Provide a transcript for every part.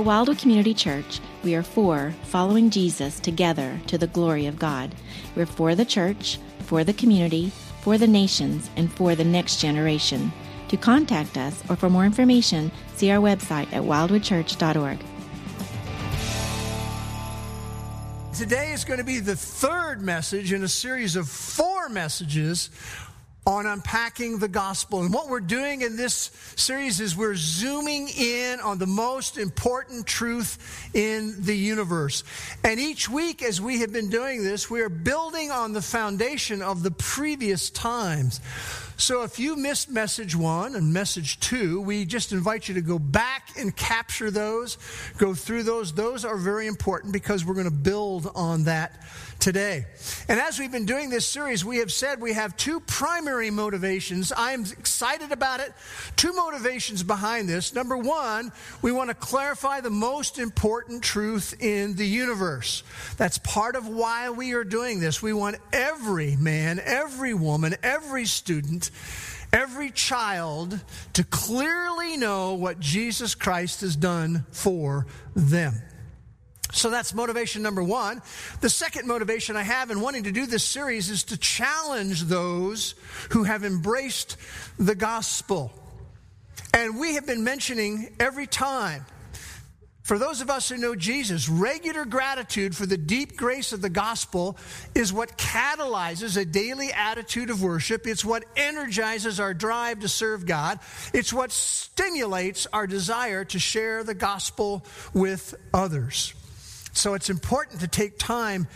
At Wildwood Community Church, we are for following Jesus together to the glory of God. We're for the church, for the community, for the nations, and for the next generation. To contact us or for more information, see our website at wildwoodchurch.org. Today is going to be the third message in a series of four messages on unpacking the gospel. And what we're doing in this series is we're zooming in on the most important truth in the universe. And each week, as we have been doing this, we are building on the foundation of the previous times. So if you missed message one and message two, we just invite you to go back and capture those, go through those. Those are very important because we're going to build on that today. And as we've been doing this series, we have said we have two primary motivations. I'm excited about it. Two motivations behind this. Number one, we want to clarify the most important truth in the universe. That's part of why we are doing this. We want every man, every woman, every student, every child to clearly know what Jesus Christ has done for them. So that's motivation number one. The second motivation I have in wanting to do this series is to challenge those who have embraced the gospel. And we have been mentioning every time, for those of us who know Jesus, regular gratitude for the deep grace of the gospel is what catalyzes a daily attitude of worship. It's what energizes our drive to serve God. It's what stimulates our desire to share the gospel with others. So it's important to take time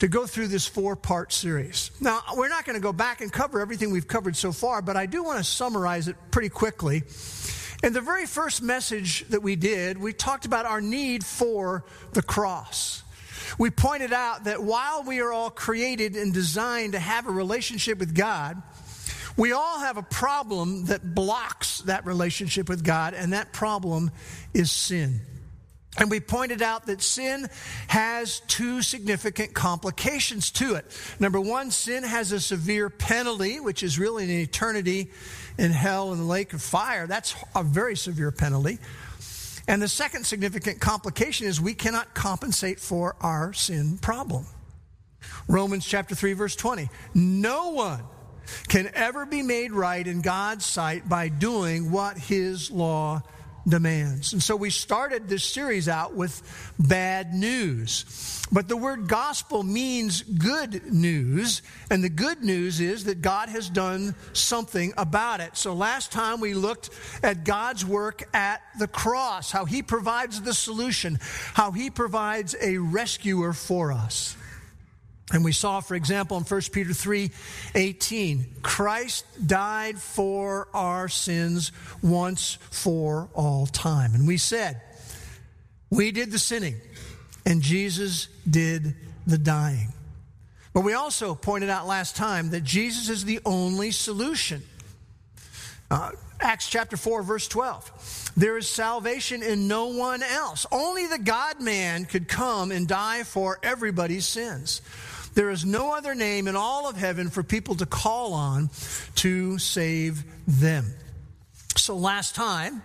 to go through this four part series. Now, we're not going to go back and cover everything we've covered so far, but I do want to summarize it pretty quickly. In the very first message that we did, we talked about our need for the cross. We pointed out that while we are all created and designed to have a relationship with God, we all have a problem that blocks that relationship with God, and that problem is sin. And we pointed out that sin has two significant complications to it. Number one, sin has a severe penalty, which is really an eternity in hell and the lake of fire. That's a very severe penalty. And the second significant complication is we cannot compensate for our sin problem. Romans chapter 3, verse 20. No one can ever be made right in God's sight by doing what his law demands. And so we started this series out with bad news. But the word gospel means good news, and the good news is that God has done something about it. So last time we looked at God's work at the cross, how he provides the solution, how he provides a rescuer for us. And we saw, for example, in 1 Peter 3 18, Christ died for our sins once for all time. And we said, we did the sinning, and Jesus did the dying. But we also pointed out last time that Jesus is the only solution. Uh, Acts chapter 4, verse 12. There is salvation in no one else. Only the God man could come and die for everybody's sins. There is no other name in all of heaven for people to call on to save them. So last time,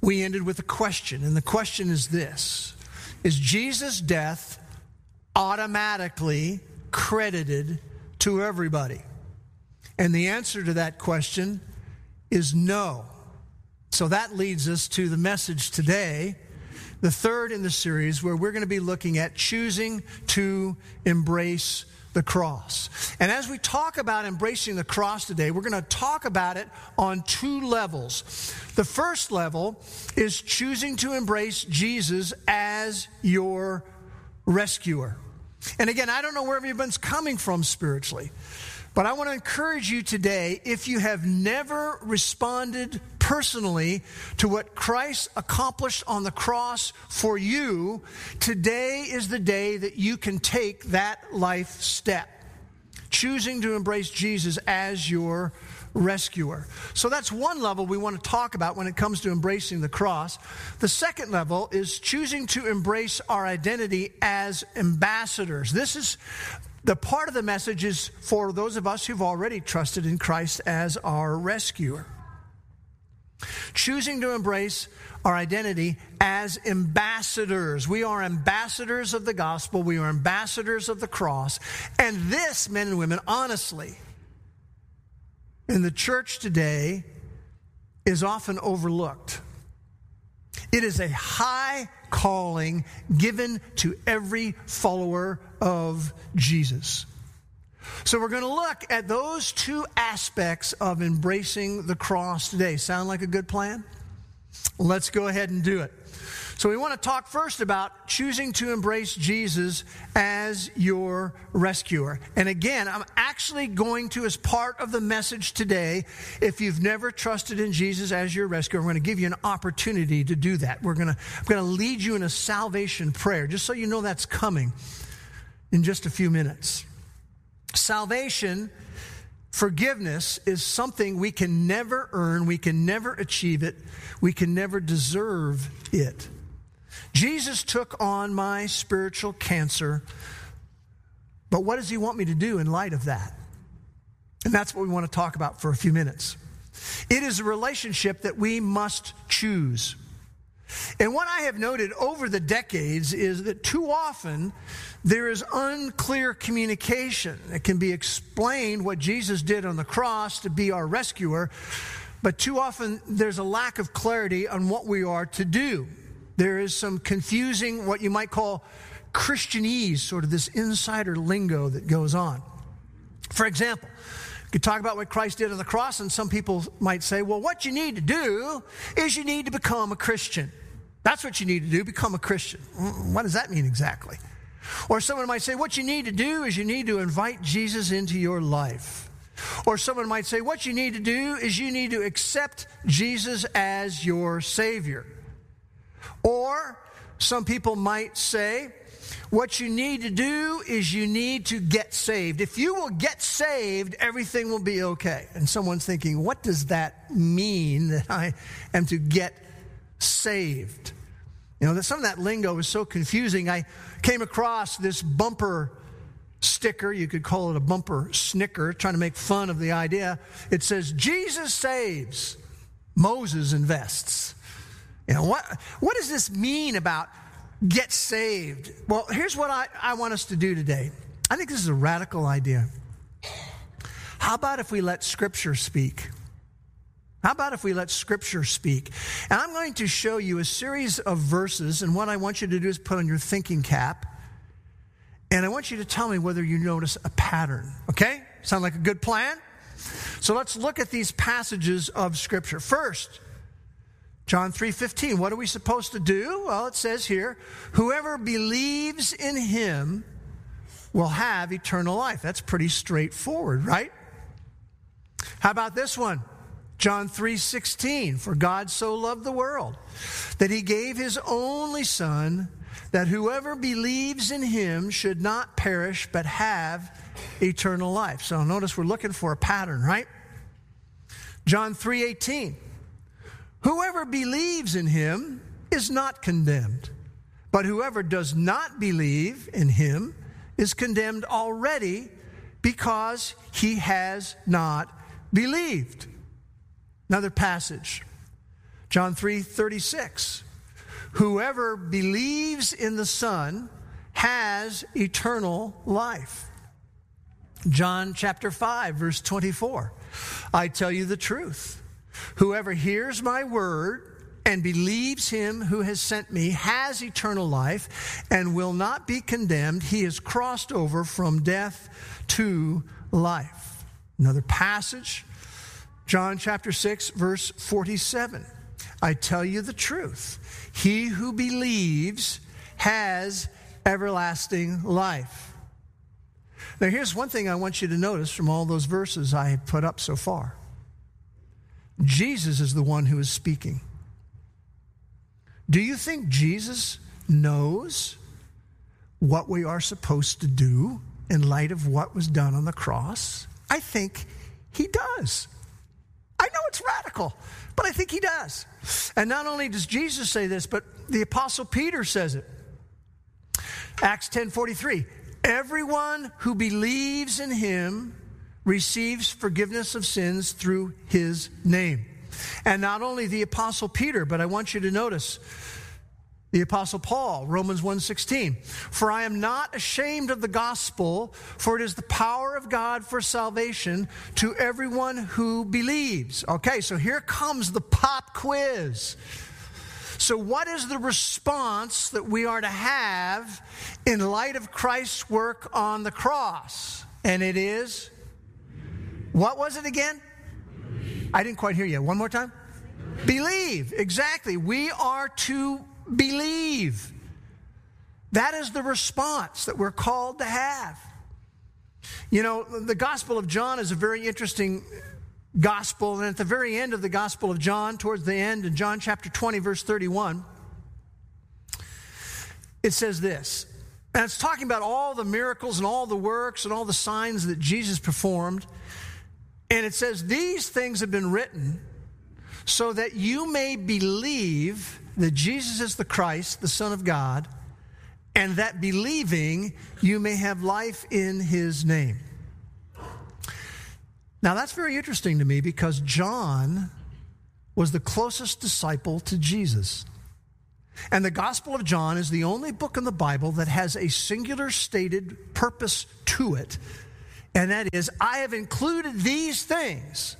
we ended with a question, and the question is this Is Jesus' death automatically credited to everybody? And the answer to that question is no. So that leads us to the message today the third in the series where we're going to be looking at choosing to embrace the cross. And as we talk about embracing the cross today, we're going to talk about it on two levels. The first level is choosing to embrace Jesus as your rescuer. And again, I don't know where everyone's coming from spiritually. But I want to encourage you today if you have never responded personally to what Christ accomplished on the cross for you, today is the day that you can take that life step. Choosing to embrace Jesus as your rescuer. So that's one level we want to talk about when it comes to embracing the cross. The second level is choosing to embrace our identity as ambassadors. This is the part of the message is for those of us who've already trusted in Christ as our rescuer. Choosing to embrace our identity as ambassadors. We are ambassadors of the gospel, we are ambassadors of the cross. And this, men and women, honestly, in the church today, is often overlooked. It is a high calling given to every follower of Jesus. So, we're going to look at those two aspects of embracing the cross today. Sound like a good plan? Let's go ahead and do it. So, we want to talk first about choosing to embrace Jesus as your rescuer. And again, I'm actually going to, as part of the message today, if you've never trusted in Jesus as your rescuer, I'm going to give you an opportunity to do that. We're going to, I'm going to lead you in a salvation prayer, just so you know that's coming in just a few minutes. Salvation Forgiveness is something we can never earn, we can never achieve it, we can never deserve it. Jesus took on my spiritual cancer, but what does he want me to do in light of that? And that's what we want to talk about for a few minutes. It is a relationship that we must choose. And what I have noted over the decades is that too often there is unclear communication. It can be explained what Jesus did on the cross to be our rescuer, but too often there's a lack of clarity on what we are to do. There is some confusing, what you might call Christianese, sort of this insider lingo that goes on. For example, could talk about what Christ did on the cross, and some people might say, well, what you need to do is you need to become a Christian. That's what you need to do, become a Christian. Mm, what does that mean exactly? Or someone might say, what you need to do is you need to invite Jesus into your life. Or someone might say, what you need to do is you need to accept Jesus as your Savior. Or some people might say, what you need to do is you need to get saved. If you will get saved, everything will be okay. And someone's thinking, what does that mean that I am to get saved? You know, some of that lingo is so confusing. I came across this bumper sticker, you could call it a bumper snicker, trying to make fun of the idea. It says, Jesus saves, Moses invests. You know, what, what does this mean about get saved? Well, here's what I, I want us to do today. I think this is a radical idea. How about if we let Scripture speak? How about if we let Scripture speak? And I'm going to show you a series of verses, and what I want you to do is put on your thinking cap, and I want you to tell me whether you notice a pattern. Okay? Sound like a good plan? So let's look at these passages of Scripture. First, John 3:15. What are we supposed to do? Well, it says here, whoever believes in him will have eternal life. That's pretty straightforward, right? How about this one? John 3:16 For God so loved the world that he gave his only son that whoever believes in him should not perish but have eternal life. So notice we're looking for a pattern, right? John 3:18 Whoever believes in him is not condemned, but whoever does not believe in him is condemned already because he has not believed. Another passage, John 3 36. Whoever believes in the Son has eternal life. John chapter 5, verse 24. I tell you the truth. Whoever hears my word and believes him who has sent me has eternal life and will not be condemned. He has crossed over from death to life. Another passage, John chapter 6, verse 47. I tell you the truth. He who believes has everlasting life. Now, here's one thing I want you to notice from all those verses I have put up so far Jesus is the one who is speaking. Do you think Jesus knows what we are supposed to do in light of what was done on the cross? I think he does. I know it's radical, but I think he does. And not only does Jesus say this, but the apostle Peter says it. Acts 10:43. Everyone who believes in him receives forgiveness of sins through his name. And not only the apostle Peter, but I want you to notice the apostle Paul, Romans 1:16, "For I am not ashamed of the gospel, for it is the power of God for salvation to everyone who believes." Okay, so here comes the pop quiz. So, what is the response that we are to have in light of Christ's work on the cross? And it is, what was it again? I didn't quite hear you. One more time. Believe. Exactly. We are to believe. That is the response that we're called to have. You know, the Gospel of John is a very interesting gospel. And at the very end of the Gospel of John, towards the end, in John chapter 20, verse 31, it says this. And it's talking about all the miracles and all the works and all the signs that Jesus performed. And it says, These things have been written so that you may believe that Jesus is the Christ, the Son of God, and that believing you may have life in his name. Now, that's very interesting to me because John was the closest disciple to Jesus. And the Gospel of John is the only book in the Bible that has a singular stated purpose to it. And that is, I have included these things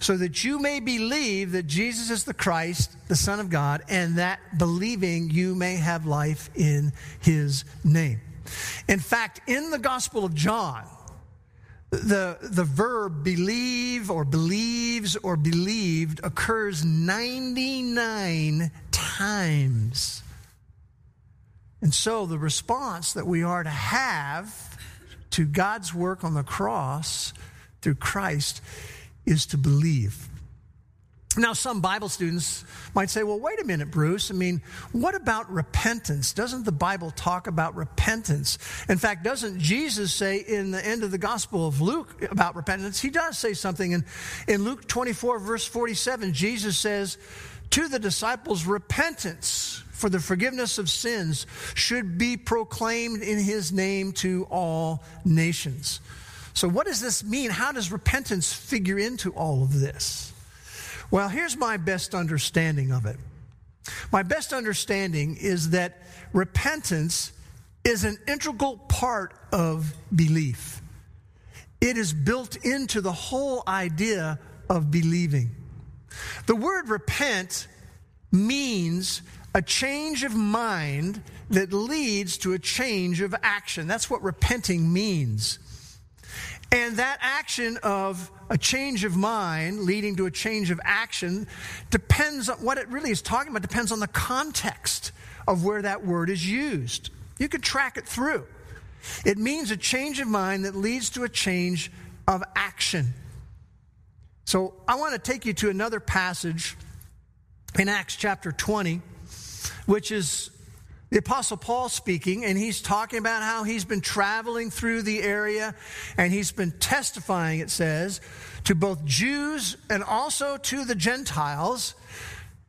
so that you may believe that Jesus is the Christ, the Son of God, and that believing you may have life in his name. In fact, in the Gospel of John, the, the verb believe or believes or believed occurs 99 times. And so the response that we are to have to God's work on the cross through Christ is to believe. Now, some Bible students might say, well, wait a minute, Bruce. I mean, what about repentance? Doesn't the Bible talk about repentance? In fact, doesn't Jesus say in the end of the Gospel of Luke about repentance? He does say something. In, in Luke 24, verse 47, Jesus says to the disciples, repentance for the forgiveness of sins should be proclaimed in his name to all nations. So, what does this mean? How does repentance figure into all of this? Well, here's my best understanding of it. My best understanding is that repentance is an integral part of belief. It is built into the whole idea of believing. The word repent means a change of mind that leads to a change of action. That's what repenting means. And that action of a change of mind leading to a change of action depends on what it really is talking about, depends on the context of where that word is used. You can track it through. It means a change of mind that leads to a change of action. So I want to take you to another passage in Acts chapter 20, which is the Apostle Paul speaking, and he's talking about how he's been traveling through the area and he's been testifying, it says, to both Jews and also to the Gentiles.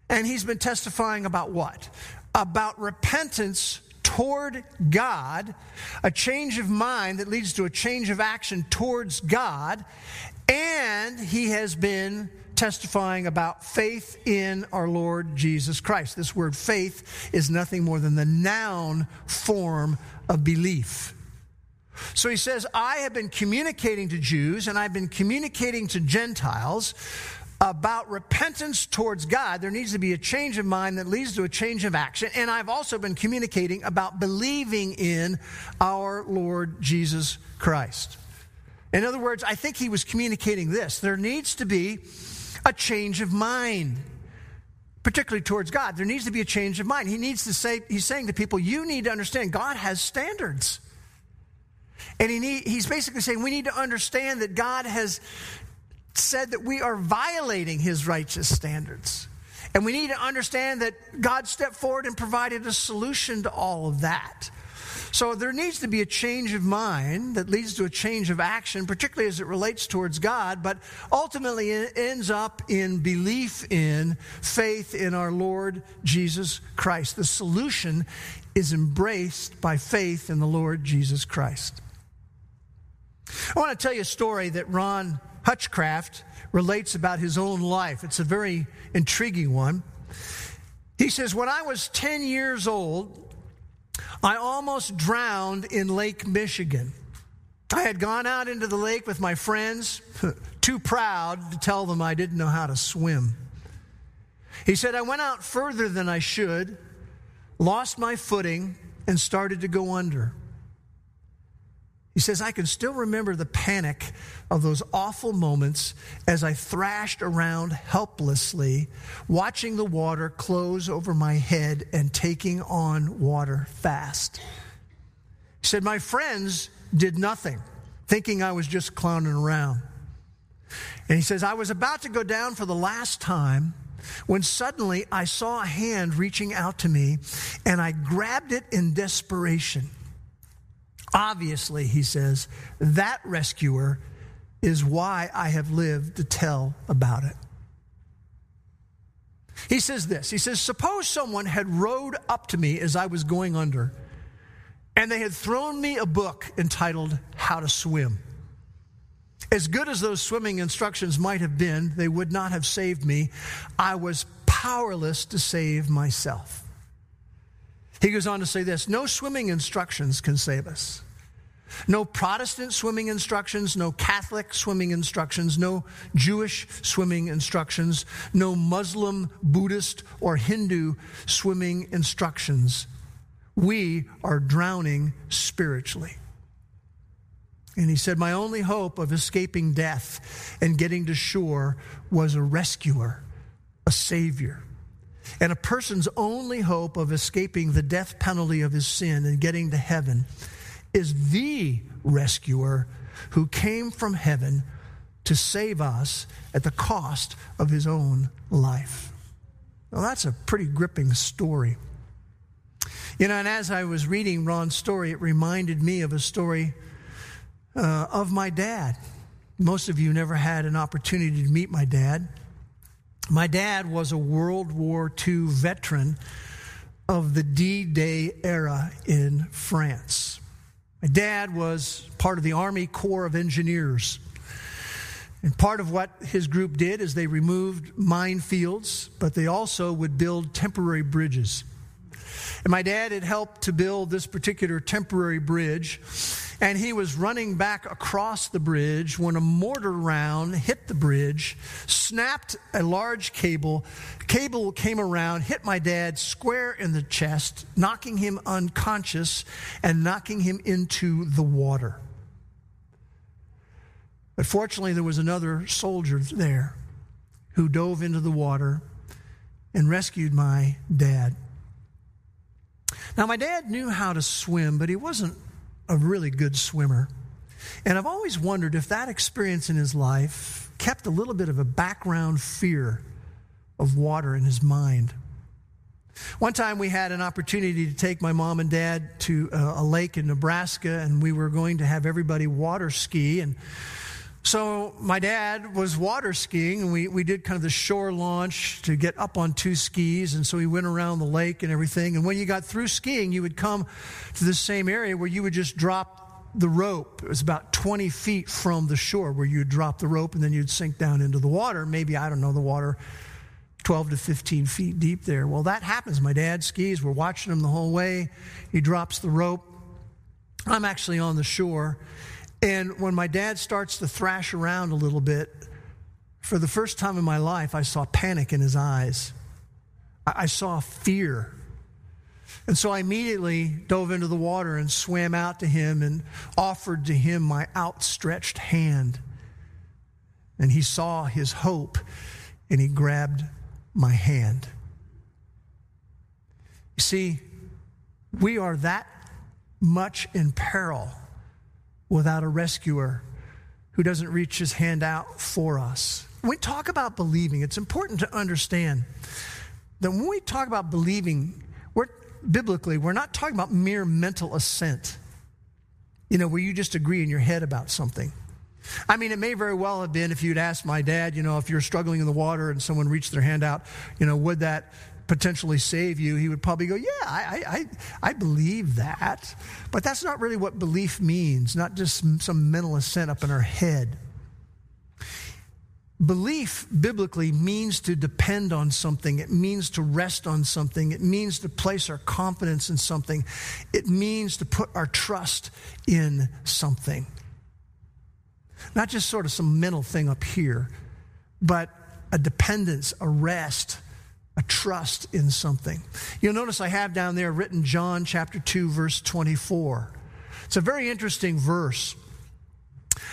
And he's been testifying about what? About repentance toward God, a change of mind that leads to a change of action towards God, and he has been testifying about faith in our Lord Jesus Christ. This word faith is nothing more than the noun form of belief. So he says, I have been communicating to Jews and I've been communicating to Gentiles about repentance towards God. There needs to be a change of mind that leads to a change of action. And I've also been communicating about believing in our Lord Jesus Christ. In other words, I think he was communicating this. There needs to be a change of mind, particularly towards God. There needs to be a change of mind. He needs to say, he's saying to people, you need to understand God has standards. And he need, he's basically saying we need to understand that God has said that we are violating his righteous standards. And we need to understand that God stepped forward and provided a solution to all of that. So there needs to be a change of mind that leads to a change of action, particularly as it relates towards God, but ultimately it ends up in belief in faith in our Lord Jesus Christ. The solution is embraced by faith in the Lord Jesus Christ. I want to tell you a story that Ron Hutchcraft relates about his own life. It's a very intriguing one. He says, When I was 10 years old, I almost drowned in Lake Michigan. I had gone out into the lake with my friends, too proud to tell them I didn't know how to swim. He said, I went out further than I should, lost my footing, and started to go under. He says, I can still remember the panic of those awful moments as I thrashed around helplessly, watching the water close over my head and taking on water fast. He said, My friends did nothing, thinking I was just clowning around. And he says, I was about to go down for the last time when suddenly I saw a hand reaching out to me and I grabbed it in desperation. Obviously, he says, that rescuer is why I have lived to tell about it. He says this He says, Suppose someone had rowed up to me as I was going under, and they had thrown me a book entitled How to Swim. As good as those swimming instructions might have been, they would not have saved me. I was powerless to save myself. He goes on to say this no swimming instructions can save us. No Protestant swimming instructions, no Catholic swimming instructions, no Jewish swimming instructions, no Muslim, Buddhist, or Hindu swimming instructions. We are drowning spiritually. And he said, My only hope of escaping death and getting to shore was a rescuer, a savior. And a person's only hope of escaping the death penalty of his sin and getting to heaven is the rescuer who came from heaven to save us at the cost of his own life. Well, that's a pretty gripping story. You know, and as I was reading Ron's story, it reminded me of a story uh, of my dad. Most of you never had an opportunity to meet my dad. My dad was a World War II veteran of the D Day era in France. My dad was part of the Army Corps of Engineers. And part of what his group did is they removed minefields, but they also would build temporary bridges. And my dad had helped to build this particular temporary bridge and he was running back across the bridge when a mortar round hit the bridge, snapped a large cable. Cable came around, hit my dad square in the chest, knocking him unconscious and knocking him into the water. But fortunately, there was another soldier there who dove into the water and rescued my dad. Now, my dad knew how to swim, but he wasn't a really good swimmer. And I've always wondered if that experience in his life kept a little bit of a background fear of water in his mind. One time we had an opportunity to take my mom and dad to uh, a, lake in Nebraska, and we were going to have everybody water ski. And so my dad was water skiing, and we, we did kind of the shore launch to get up on two skis. And so we went around the lake and everything. And when you got through skiing, you would come to the same area where you would just drop the rope. It was about 20 feet from the shore where you'd drop the rope and then you'd sink down into the water. Maybe, I don't know, the water 12 to 15 feet deep there. Well, that happens. My dad skis. We're watching him the whole way. He drops the rope. I'm actually on the shore. And when my dad starts to thrash around a little bit, for the first time in my life, I saw panic in his eyes. I saw fear. And so I immediately dove into the water and swam out to him and offered to him my outstretched hand. And he saw his hope and he grabbed my hand. You see, we are that much in peril without a rescuer who doesn't reach his hand out for us. When we talk about believing, it's important to understand that when we talk about believing, we're biblically, we're not talking about mere mental assent. You know, where you just agree in your head about something. I mean, it may very well have been if you'd asked my dad, you know, if you're struggling in the water and someone reached their hand out, you know, would that potentially save you, he would probably go, Yeah, I, I, I believe that. But that's not really what belief means, not just some mental assent up in our head. Belief biblically means to depend on something. It means to rest on something. It means to place our confidence in something. It means to put our trust in something. Not just sort of some mental thing up here, but a dependence, a rest, a trust in something. You'll notice I have down there written John chapter 2, verse 24. It's a very interesting verse.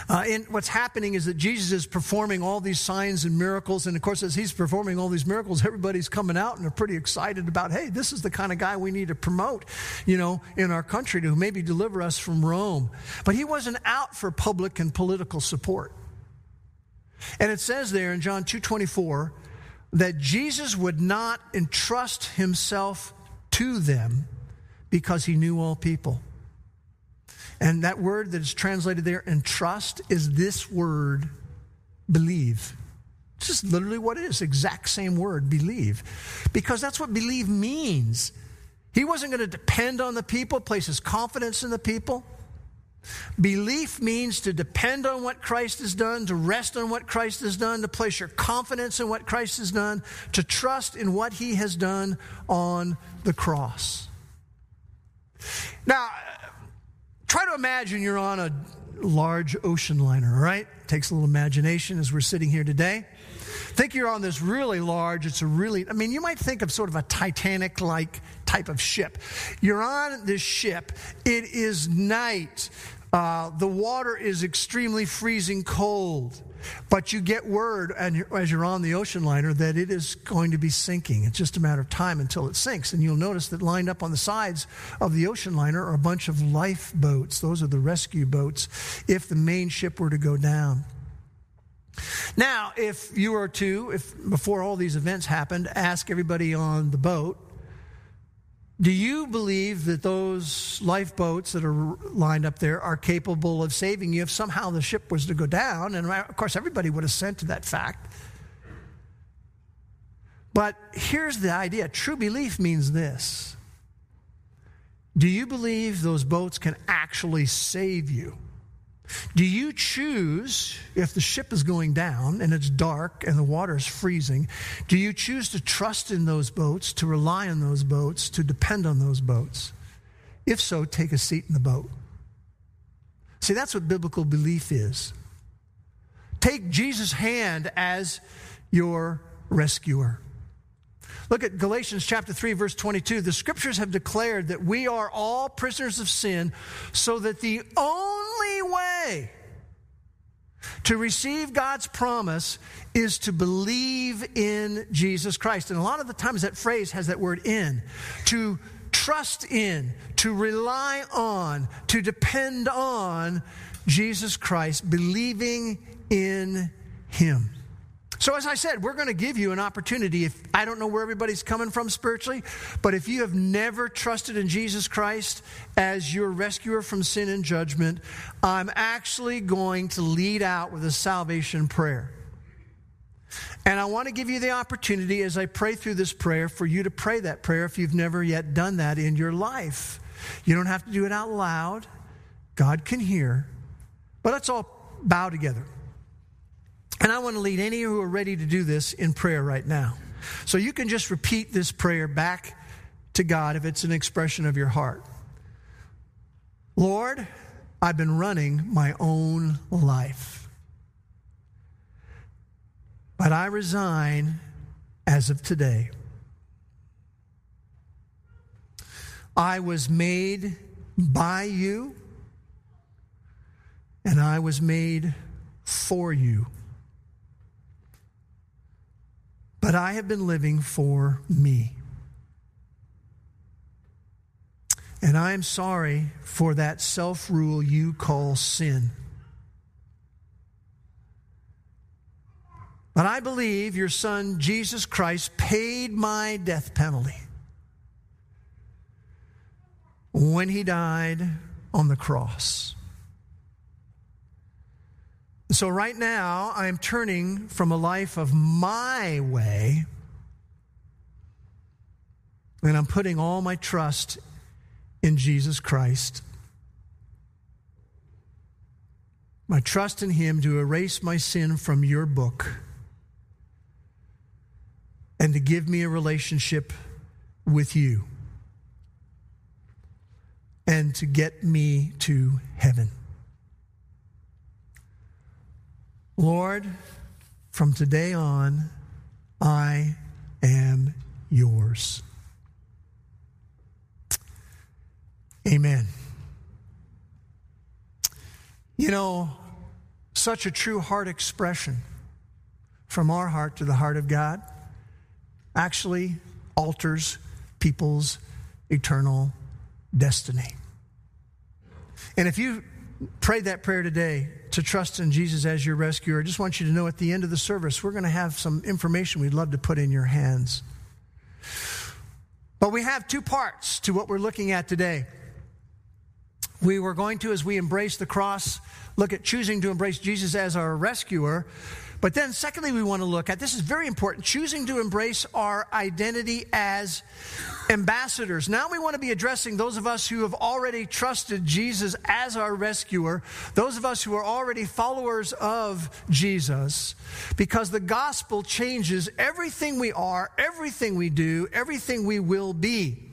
Uh, and what's happening is that Jesus is performing all these signs and miracles. And of course, as he's performing all these miracles, everybody's coming out and they're pretty excited about, hey, this is the kind of guy we need to promote, you know, in our country to maybe deliver us from Rome. But he wasn't out for public and political support. And it says there in John 2:24 that Jesus would not entrust himself to them because he knew all people. And that word that is translated there, entrust, is this word, believe. It's just literally what it is, exact same word, believe. Because that's what believe means. He wasn't going to depend on the people, place his confidence in the people. Belief means to depend on what Christ has done, to rest on what Christ has done, to place your confidence in what Christ has done, to trust in what he has done on the cross. Now, Try to imagine you're on a large ocean liner, all right? Takes a little imagination as we're sitting here today. Think you're on this really large, it's a really, I mean, you might think of sort of a Titanic like type of ship. You're on this ship, it is night, uh, the water is extremely freezing cold. But you get word and as you're on the ocean liner that it is going to be sinking. It's just a matter of time until it sinks. And you'll notice that lined up on the sides of the ocean liner are a bunch of lifeboats. Those are the rescue boats if the main ship were to go down. Now, if you were to, if before all these events happened, ask everybody on the boat, do you believe that those lifeboats that are lined up there are capable of saving you if somehow the ship was to go down? And uh, of course, everybody would assent to that fact. But here's the idea true belief means this Do you believe those boats can actually save you? Do you choose, if the ship is going down and it's dark and the water is freezing, do you choose to trust in those boats, to rely on those boats, to depend on those boats? If so, take a seat in the boat. See, that's what biblical belief is. Take Jesus' hand as your rescuer. Look at Galatians chapter 3 verse 22. The scriptures have declared that we are all prisoners of sin so that the only way to receive God's promise is to believe in Jesus Christ. And a lot of the times that phrase has that word in. To trust in, to rely on, to depend on Jesus Christ, believing in Him. So, as I said, we're going to give you an opportunity. If I don't know where everybody's coming from spiritually, but if you have never trusted in Jesus Christ as your rescuer from sin and judgment, I'm actually going to lead out with a salvation prayer. And I want to give you the opportunity as I pray through this prayer for you to pray that prayer if you've never yet done that in your life. You don't have to do it out loud, God can hear. But let's all bow together. And I want to lead any who are ready to do this in prayer right now. So you can just repeat this prayer back to God if it's an expression of your heart. Lord, I've been running my own life. But I resign as of today. I was made by you, and I was made for you. But I have been living for me. And I am sorry for that self rule you call sin. But I believe your son, Jesus Christ, paid my death penalty when he died on the cross. So, right now, I'm turning from a life of my way and I'm putting all my trust in Jesus Christ. My trust in Him to erase my sin from your book and to give me a relationship with you and to get me to heaven. Lord, from today on, I am yours. Amen. You know, such a true heart expression from our heart to the heart of God actually alters people's eternal destiny. And if you prayed that prayer today to trust in Jesus as your rescuer, I just want you to know at the end of the service, we're going to have some information we'd love to put in your hands. But we have two parts to what we're looking at today. We were going to, as we embrace the cross, look at choosing to embrace Jesus as our rescuer. But then, secondly, we want to look at this is very important choosing to embrace our identity as ambassadors. Now, we want to be addressing those of us who have already trusted Jesus as our rescuer, those of us who are already followers of Jesus, because the gospel changes everything we are, everything we do, everything we will be.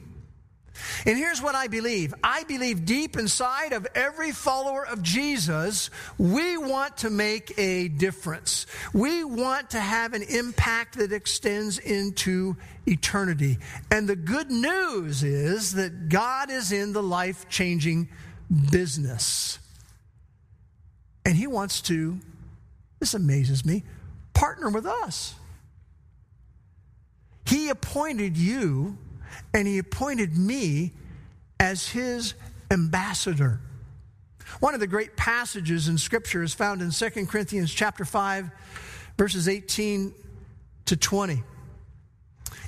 And here's what I believe I believe deep inside of every follower of Jesus, we want to make a difference. We want to have an impact that extends into eternity. And the good news is that God is in the life changing business. And He wants to, this amazes me, partner with us. He appointed you and he appointed me as his ambassador. One of the great passages in scripture is found in 2 Corinthians chapter 5 verses 18 to 20.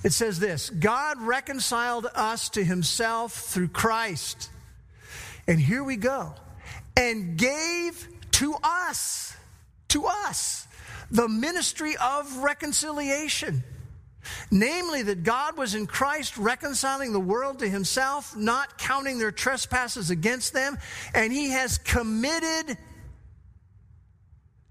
It says this, God reconciled us to himself through Christ. And here we go. And gave to us, to us, the ministry of reconciliation. Namely, that God was in Christ reconciling the world to himself, not counting their trespasses against them, and he has committed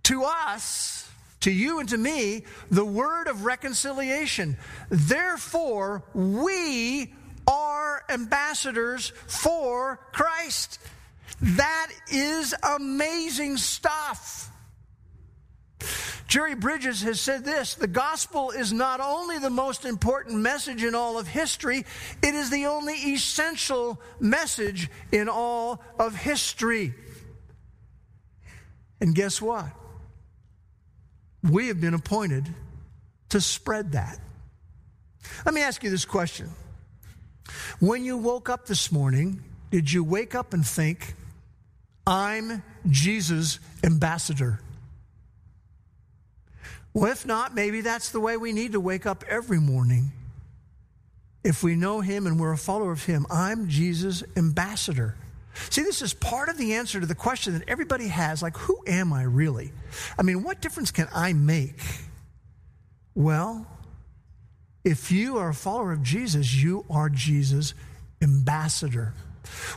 to us, to you and to me, the word of reconciliation. Therefore, we are ambassadors for Christ. That is amazing stuff. Jerry Bridges has said this the gospel is not only the most important message in all of history, it is the only essential message in all of history. And guess what? We have been appointed to spread that. Let me ask you this question. When you woke up this morning, did you wake up and think, I'm Jesus' ambassador? Well, if not, maybe that's the way we need to wake up every morning. If we know Him and we're a follower of Him, I'm Jesus' ambassador. See, this is part of the answer to the question that everybody has like, who am I really? I mean, what difference can I make? Well, if you are a follower of Jesus, you are Jesus' ambassador.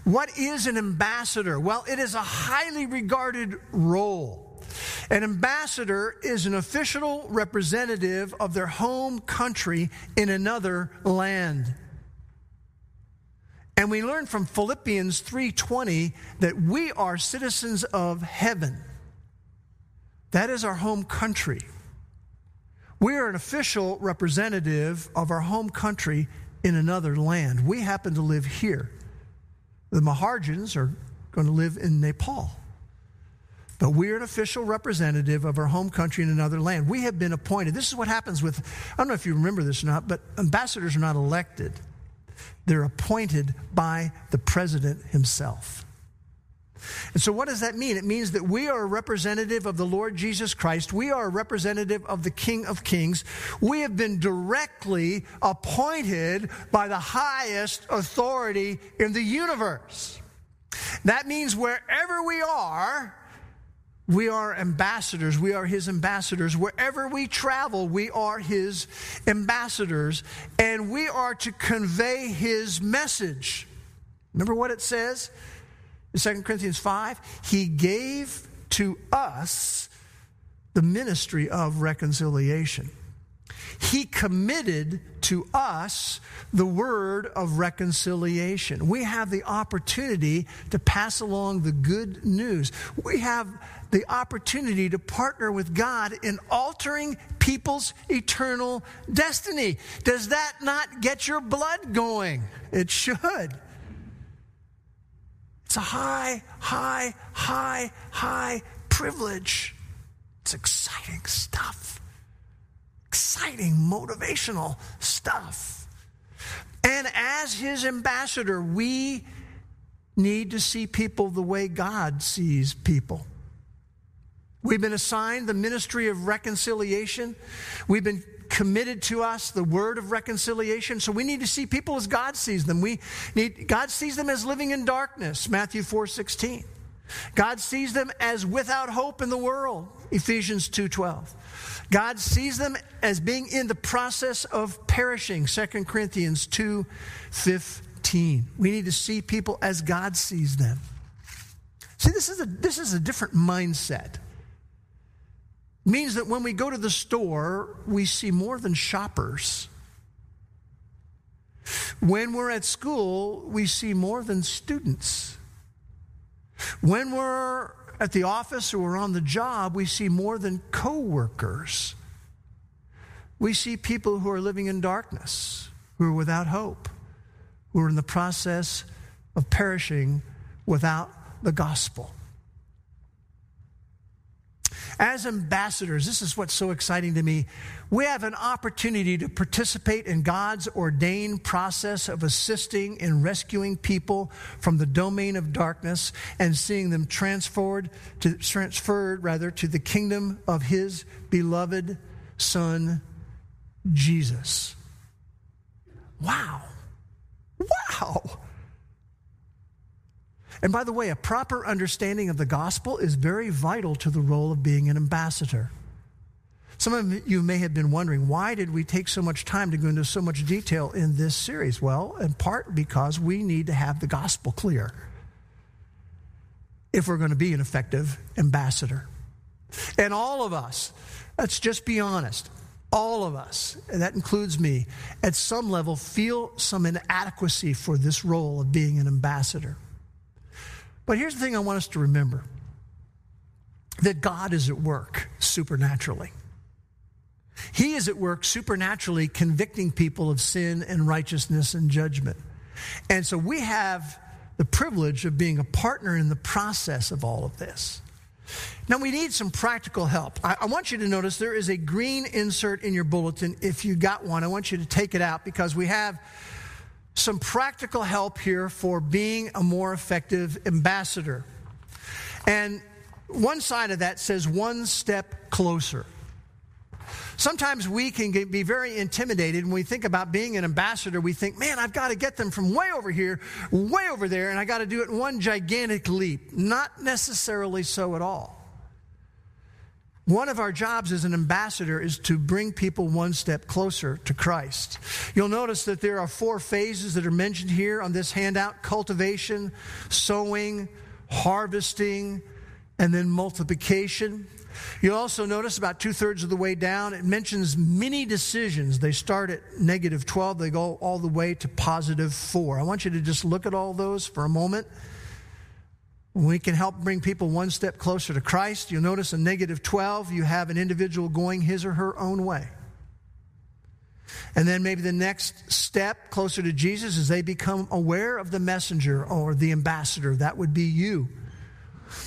What is an ambassador? Well, it is a highly regarded role. An ambassador is an official representative of their home country in another land. And we learn from Philippians 3:20 that we are citizens of heaven. That is our home country. We are an official representative of our home country in another land. We happen to live here. The Maharjans are going to live in Nepal. But we're an official representative of our home country in another land. We have been appointed. This is what happens with, I don't know if you remember this or not, but ambassadors are not elected, they're appointed by the president himself. And so, what does that mean? It means that we are a representative of the Lord Jesus Christ. We are a representative of the King of Kings. We have been directly appointed by the highest authority in the universe. That means wherever we are, we are ambassadors. We are his ambassadors. Wherever we travel, we are his ambassadors, and we are to convey his message. Remember what it says in 2 Corinthians 5? He gave to us the ministry of reconciliation. He committed to us the word of reconciliation. We have the opportunity to pass along the good news. We have the opportunity to partner with God in altering people's eternal destiny. Does that not get your blood going? It should. It's a high, high, high, high privilege. It's exciting stuff. Exciting, motivational stuff. And as his ambassador, we need to see people the way God sees people. We've been assigned the ministry of reconciliation. We've been committed to us the word of reconciliation. So we need to see people as God sees them. We need God sees them as living in darkness, Matthew 4:16. God sees them as without hope in the world, Ephesians 2:12. God sees them as being in the process of perishing, 2 Corinthians 2:15. We need to see people as God sees them. See, this is a, this is a different mindset means that when we go to the store, we see more than shoppers. When we're at school, we see more than students. When we're at the office or we're on the job, we see more than coworkers. We see people who are living in darkness, who are without hope, who are in the process of perishing without the gospel. As ambassadors, this is what's so exciting to me. We have an opportunity to participate in God's ordained process of assisting in rescuing people from the domain of darkness and seeing them transferred to, transferred rather to the kingdom of his beloved son Jesus. Wow. Wow. And by the way, a proper understanding of the gospel is very vital to the role of being an ambassador. Some of you may have been wondering, why did we take so much time to go into so much detail in this series? Well, in part because we need to have the gospel clear if we're going to be an effective ambassador. And all of us, let's just be honest, all of us, and that includes me, at some level feel some inadequacy for this role of being an ambassador. But here's the thing I want us to remember that God is at work supernaturally. He is at work supernaturally convicting people of sin and righteousness and judgment. And so we have the privilege of being a partner in the process of all of this. Now, we need some practical help. I, I, want you to notice there is a green insert in your bulletin. If you got one, I want you to take it out because we have some practical help here for being a more effective ambassador. And one side of that says one step closer. Sometimes we can get, be very intimidated when we think about being an ambassador. We think, man, I've got to get them from way over here, way over there, and I got to do it in one gigantic leap. Not necessarily so at all. One of our jobs as an ambassador is to bring people one step closer to Christ. You'll notice that there are four phases that are mentioned here on this handout cultivation, sowing, harvesting, and then multiplication. You'll also notice about two thirds of the way down, it mentions many decisions. They start at negative 12, they go all the way to positive 4. I want you to just look at all those for a moment. We can help bring people one step closer to Christ. You'll notice in negative 12, you have an individual going his or her own way. And then maybe the next step closer to Jesus is they become aware of the messenger or the ambassador. That would be you.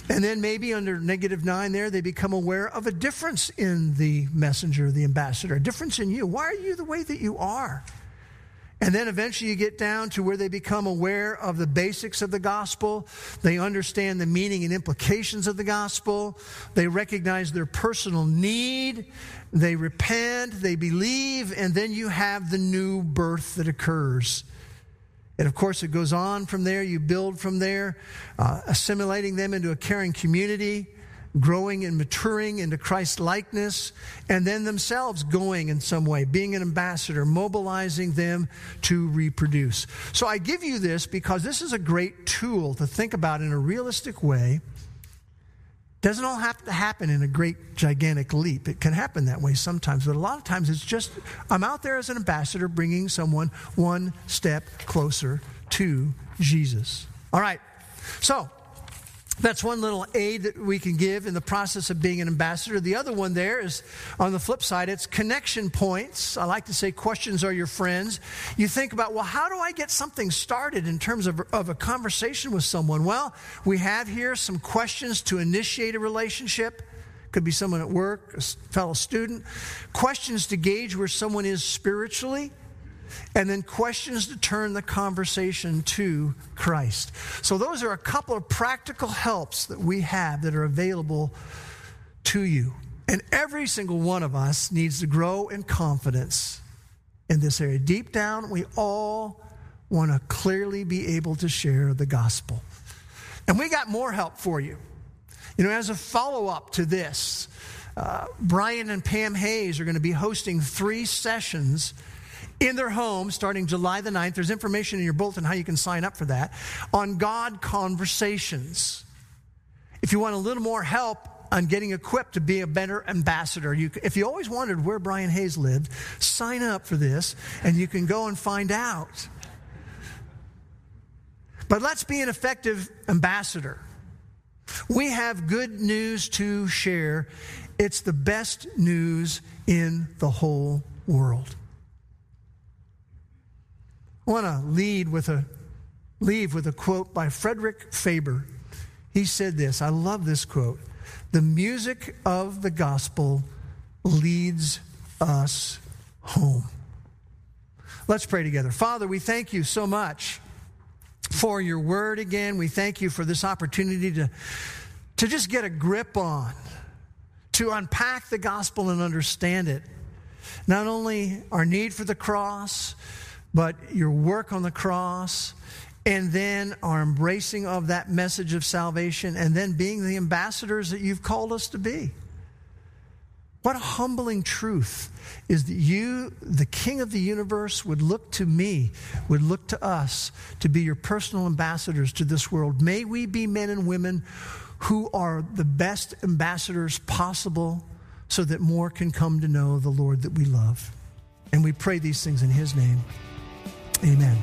And then maybe under negative nine there, they become aware of a difference in the messenger, the ambassador, a difference in you. Why are you the way that you are? And then eventually you get down to where they become aware of the basics of the gospel. They understand the meaning and implications of the gospel. They recognize their personal need. They repent. They believe. And then you have the new birth that occurs. And of course, it goes on from there. You build from there, uh, assimilating them into a caring community growing and maturing into Christ likeness, and then themselves going in some way, being an ambassador, mobilizing them to reproduce. So I give you this because this is a great tool to think about in a realistic way doesn't all have to happen in a great gigantic leap. It can happen that way sometimes, but a lot of times it's just I'm out there as an ambassador bringing someone one step closer to Jesus. All right. So, that's one little aid that we can give in the process of being an ambassador. The other one there is on the flip side, it's connection points. I like to say questions are your friends. You think about, well, how do I get something started in terms of, of a conversation with someone? Well, we have here some questions to initiate a relationship. Could be someone at work, a fellow student. Questions to gauge where someone is spiritually and then questions to turn the conversation to Christ. So, those are a couple of practical helps that we have that are available to you. And every single one of us needs to grow in confidence in this area. Deep down, we all want to clearly be able to share the gospel. And we got more help for you. You know, as a follow up to this, uh, Brian and Pam Hayes are going to be hosting three sessions in their home starting July the 9th. There's information in your bulletin how you can sign up for that on God Conversations. If you want a little more help on getting equipped to be a better ambassador, you, if you always wondered where Brian Hayes lived, sign up for this and you can go and find out. But let's be an effective ambassador. We have good news to share. It's the best news in the whole world. I want to lead with a leave with a quote by Frederick Faber. He said this, I love this quote. The music of the gospel leads us home. Let's pray together. Father, we thank you so much for your word again. We thank you for this opportunity to, to just get a grip on, to unpack the gospel and understand it. Not only our need for the cross, but your work on the cross, and then our embracing of that message of salvation, and then being the ambassadors that you've called us to be. What a humbling truth is that you, the King of the universe, would look to me, would look to us to be your personal ambassadors to this world. May we be men and women who are the best ambassadors possible so that more can come to know the Lord that we love. And we pray these things in His name. Amen.